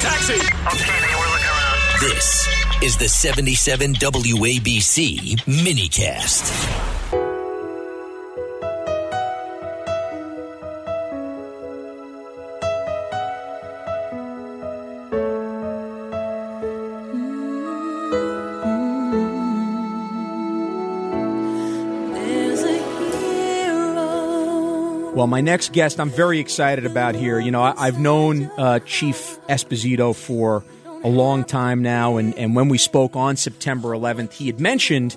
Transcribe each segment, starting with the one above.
Taxi. Okay, man, we're looking around. This is the 77 WABC minicast. Well, my next guest, I'm very excited about here. You know, I, have known uh, Chief Esposito for a long time now, and, and when we spoke on September 11th, he had mentioned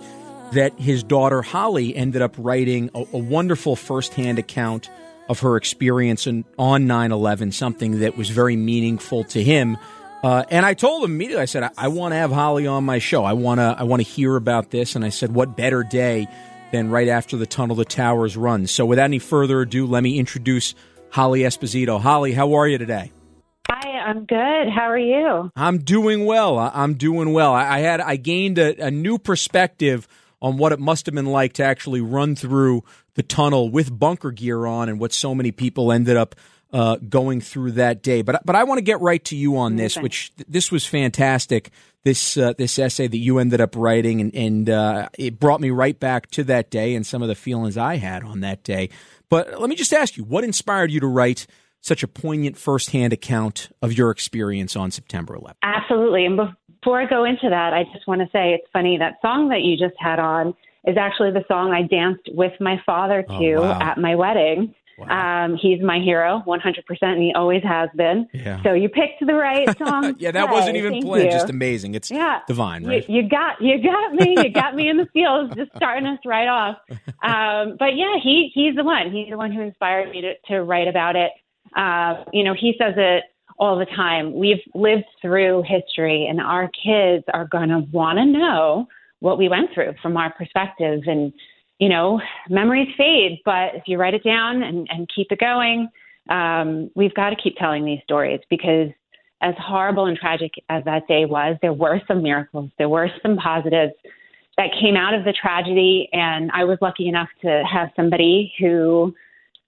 that his daughter Holly ended up writing a, a wonderful firsthand account of her experience in, on 9 11, something that was very meaningful to him. Uh, and I told him immediately, I said, I, I want to have Holly on my show. I want to I want to hear about this. And I said, what better day then right after the Tunnel the Towers run. So without any further ado, let me introduce Holly Esposito. Holly, how are you today? Hi, I'm good. How are you? I'm doing well. I'm doing well. I had I gained a, a new perspective on what it must have been like to actually run through the tunnel with bunker gear on, and what so many people ended up uh, going through that day. But but I want to get right to you on this, which this was fantastic this uh, this essay that you ended up writing, and, and uh, it brought me right back to that day and some of the feelings I had on that day. But let me just ask you, what inspired you to write such a poignant firsthand account of your experience on September 11th? Absolutely. And before I go into that, I just want to say it's funny that song that you just had on is actually the song I danced with my father Oh, to wow. at my wedding. Um, he's my hero, 100%, and he always has been. Yeah. So you picked the right song. Yeah, that play. wasn't even Thank planned. you. Just amazing. It's Yeah. divine, You- right? You, got you got me. You got me in the feels, just starting us right off. Um, but yeah, he he's the one. He's the one who inspired me to, to write about it. Uh, you know, he says it all the time. We've lived through history, and our kids are going to want to know what we went through from our perspective. And you know, memories fade, but if you write it down and, and keep it going, um, we've got to keep telling these stories because as horrible and tragic as that day was, there were some miracles. There were some positives that came out of the tragedy. And I was lucky enough to have somebody who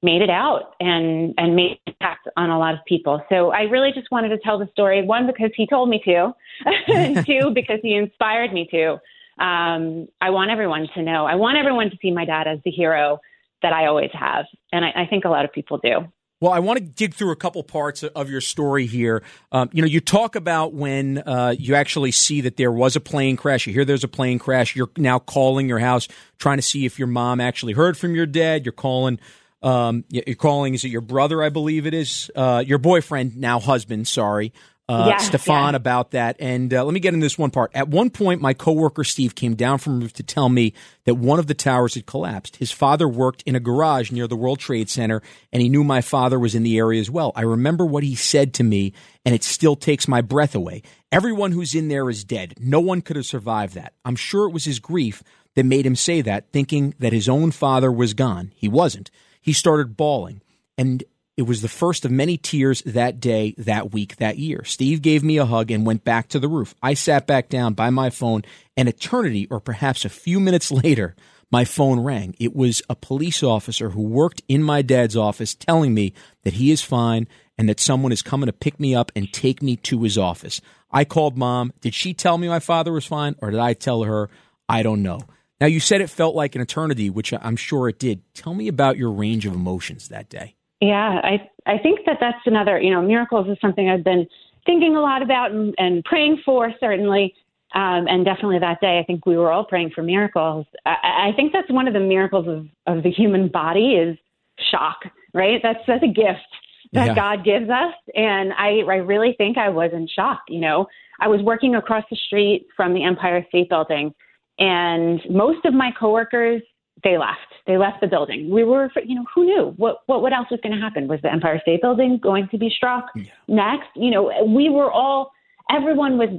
made it out and, and made an impact on a lot of people. So I really just wanted to tell the story, one, because he told me to, and two, because he inspired me to. Um, I want everyone to know. I want everyone to see my dad as the hero that I always have. And I, I think a lot of people do. Well, I want to dig through a couple parts of your story here. Um, you know, you talk about when uh, you actually see that there was a plane crash. You hear there's a plane crash. You're now calling your house, trying to see if your mom actually heard from your dad. You're calling. Um, you're calling. Is it your brother? I believe it is. Uh, your boyfriend, now husband. Sorry. Uh, Yes, Stefan yes. about that. And uh, let me get into this one part. At one point, my coworker Steve came down from roof to tell me that one of the towers had collapsed. His father worked in a garage near the World Trade Center, and he knew my father was in the area as well. I remember what he said to me, and it still takes my breath away. Everyone who's in there is dead. No one could have survived that. I'm sure it was his grief that made him say that, thinking that his own father was gone. He wasn't. He started bawling, and it was the first of many tears that day, that week, that year. Steve gave me a hug and went back to the roof. I sat back down by my phone. An eternity, or perhaps a few minutes later, my phone rang. It was a police officer who worked in my dad's office telling me that he is fine and that someone is coming to pick me up and take me to his office. I called mom. Did she tell me my father was fine, or did I tell her? I don't know. Now, you said it felt like an eternity, which I'm sure it did. Tell me about your range of emotions that day. Yeah, I I think that that's another. You know, miracles is something I've been thinking a lot about and, and praying for certainly, um, and definitely that day. I think we were all praying for miracles. I, I think that's one of the miracles of of the human body is shock. Right? That's that's a gift that Yeah. God gives us, and I I really think I was in shock. You know, I was working across the street from the Empire State Building, and most of my coworkers they left. They left the building. We were, you know, who knew what what what else was going to happen? Was the Empire State Building going to be struck next? You know, we were all, everyone was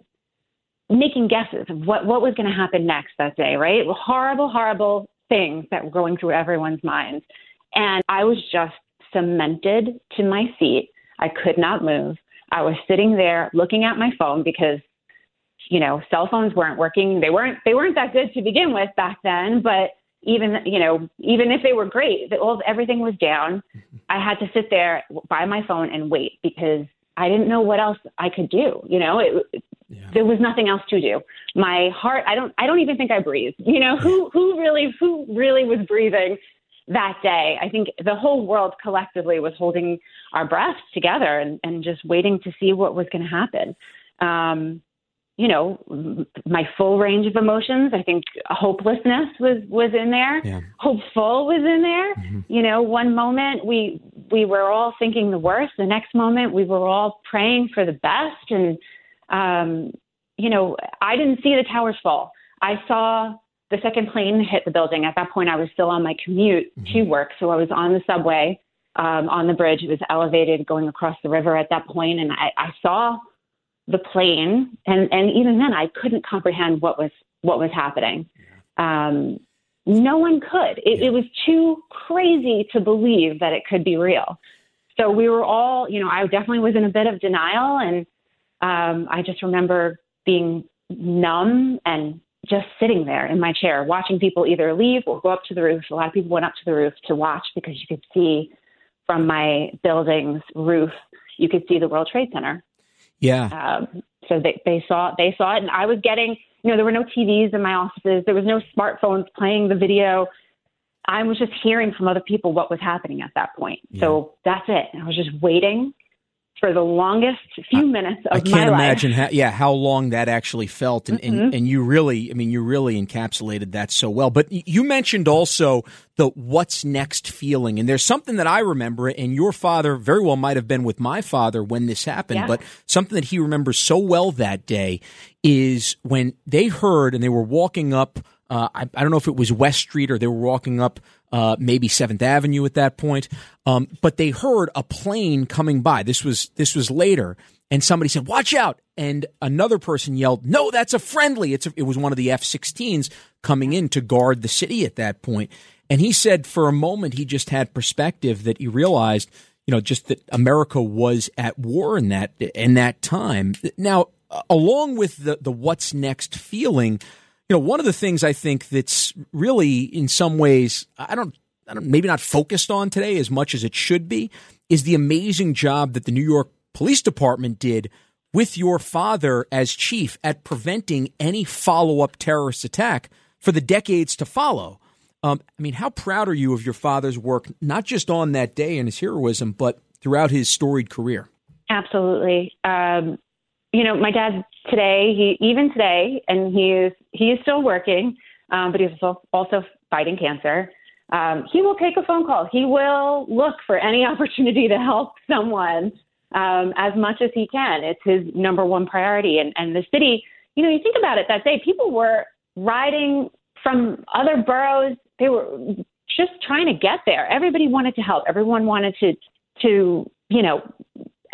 making guesses of what what was going to happen next that day. Right? Horrible, horrible things that were going through everyone's minds, and I was just cemented to my seat. I could not move. I was sitting there looking at my phone because you know cell phones weren't working they weren't they weren't that good to begin with back then but even you know even if they were great the, all everything was down i had to sit there by my phone and wait because i didn't know what else i could do you know? It, yeah. there was nothing else to do. My heart i don't i don't even think i breathed. You know who who really who really was breathing that day? I think the whole world collectively was holding our breaths together and, and just waiting to see what was going to happen. Um you know my full range of emotions. I think hopelessness was was in there. Yeah. hopeful was in there. Mm-hmm. you know one moment we we were all thinking the worst. The next moment we were all praying for the best. And um you know i didn't see the towers fall. I saw the second plane hit the building. At that point i was still on my commute mm-hmm. to work. So i was on the subway um on the bridge. It was elevated going across the river at that point. And i i saw the plane, and and even then, I couldn't comprehend what was what was happening. Um, no one could. It, it was too crazy to believe that it could be real. So we were all, you know, I definitely was in a bit of denial, and um, I just remember being numb and just sitting there in my chair, watching people either leave or go up to the roof. A lot of people went up to the roof to watch because you could see from my building's roof, you could see the World Trade Center. Yeah. Um, so they, they saw they saw it, and I was getting you know there were no TVs in my offices, there was no smartphones playing the video. I was just hearing from other people what was happening at that point. Yeah. So that's it. I was just waiting for the longest few minutes of I can't imagine how, yeah, how long that actually felt. And, mm-hmm. and, and you really, I mean, you really encapsulated that so well. But you mentioned also the what's next feeling. And there's something that I remember, and your father very well might have been with my father when this happened, yeah. but something that he remembers so well that day is when they heard and they were walking up uh, I, I, don't know if it was West Street or they were walking up uh, maybe Seventh Avenue at that point, um, but they heard a plane coming by. This was this was later, and somebody said, "Watch out!" And another person yelled, "No, that's a friendly." It's a, it was one of the F-16s coming in to guard the city at that point. And he said, for a moment, he just had perspective that he realized, you know, just that America was at war in that in that time. Now, along with the the what's next feeling you know, one of the things I think that's really in some ways, I don't, I don't, maybe not focused on today as much as it should be, is the amazing job that the New York Police Department did with your father as chief at preventing any follow up terrorist attack for the decades to follow. Um, I mean, how proud are you of your father's work, not just on that day and his heroism, but throughout his storied career? Absolutely. Um, you know, my dad today, he even today, and he is he is still working, um, but he's also fighting cancer. Um, he will take a phone call. He will look for any opportunity to help someone um, as much as he can. It's his number one priority. And, and the city, you know, you think about it that day, people were riding from other boroughs. They were just trying to get there. Everybody wanted to help. Everyone wanted to, to you know,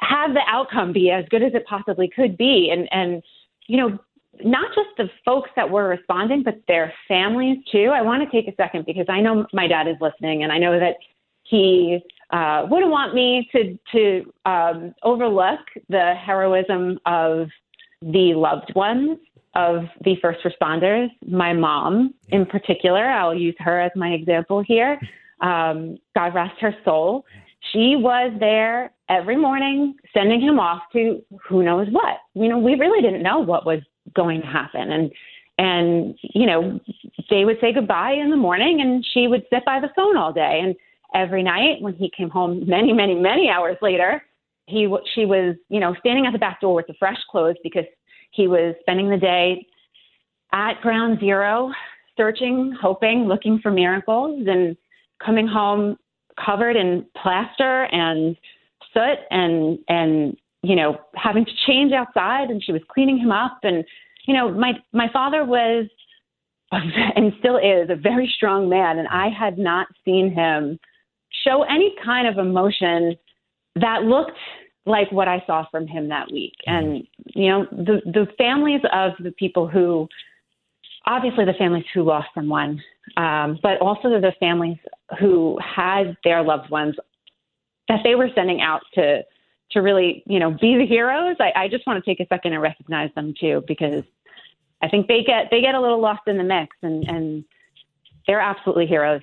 have the outcome be as good as it possibly could be. And, and, you know, not just the folks that were responding, but their families too. I want to take a second because I know my dad is listening and I know that he uh, wouldn't want me to, to um, overlook the heroism of the loved ones of the first responders. My mom, in particular, I'll use her as my example here. Um, God rest her soul. She was there every morning, sending him off to who knows what. You know, we really didn't know what was going to happen, and and you know, they would say goodbye in the morning, and she would sit by the phone all day. And every night, when he came home, many, many, many hours later, he she was you know standing at the back door with the fresh clothes because he was spending the day at ground zero, searching, hoping, looking for miracles, and coming home covered in plaster and soot and and you know having to change outside and she was cleaning him up and you know my my father was and still is a very strong man, and I had not seen him show any kind of emotion that looked like what I saw from him that week. And you know, the the families of the people who obviously the families who lost someone, um, but also the families who had their loved ones that they were sending out to to really, you know, be the heroes. I, I just want to take a second and recognize them too, because I think they get they get a little lost in the mix, and and they're absolutely heroes.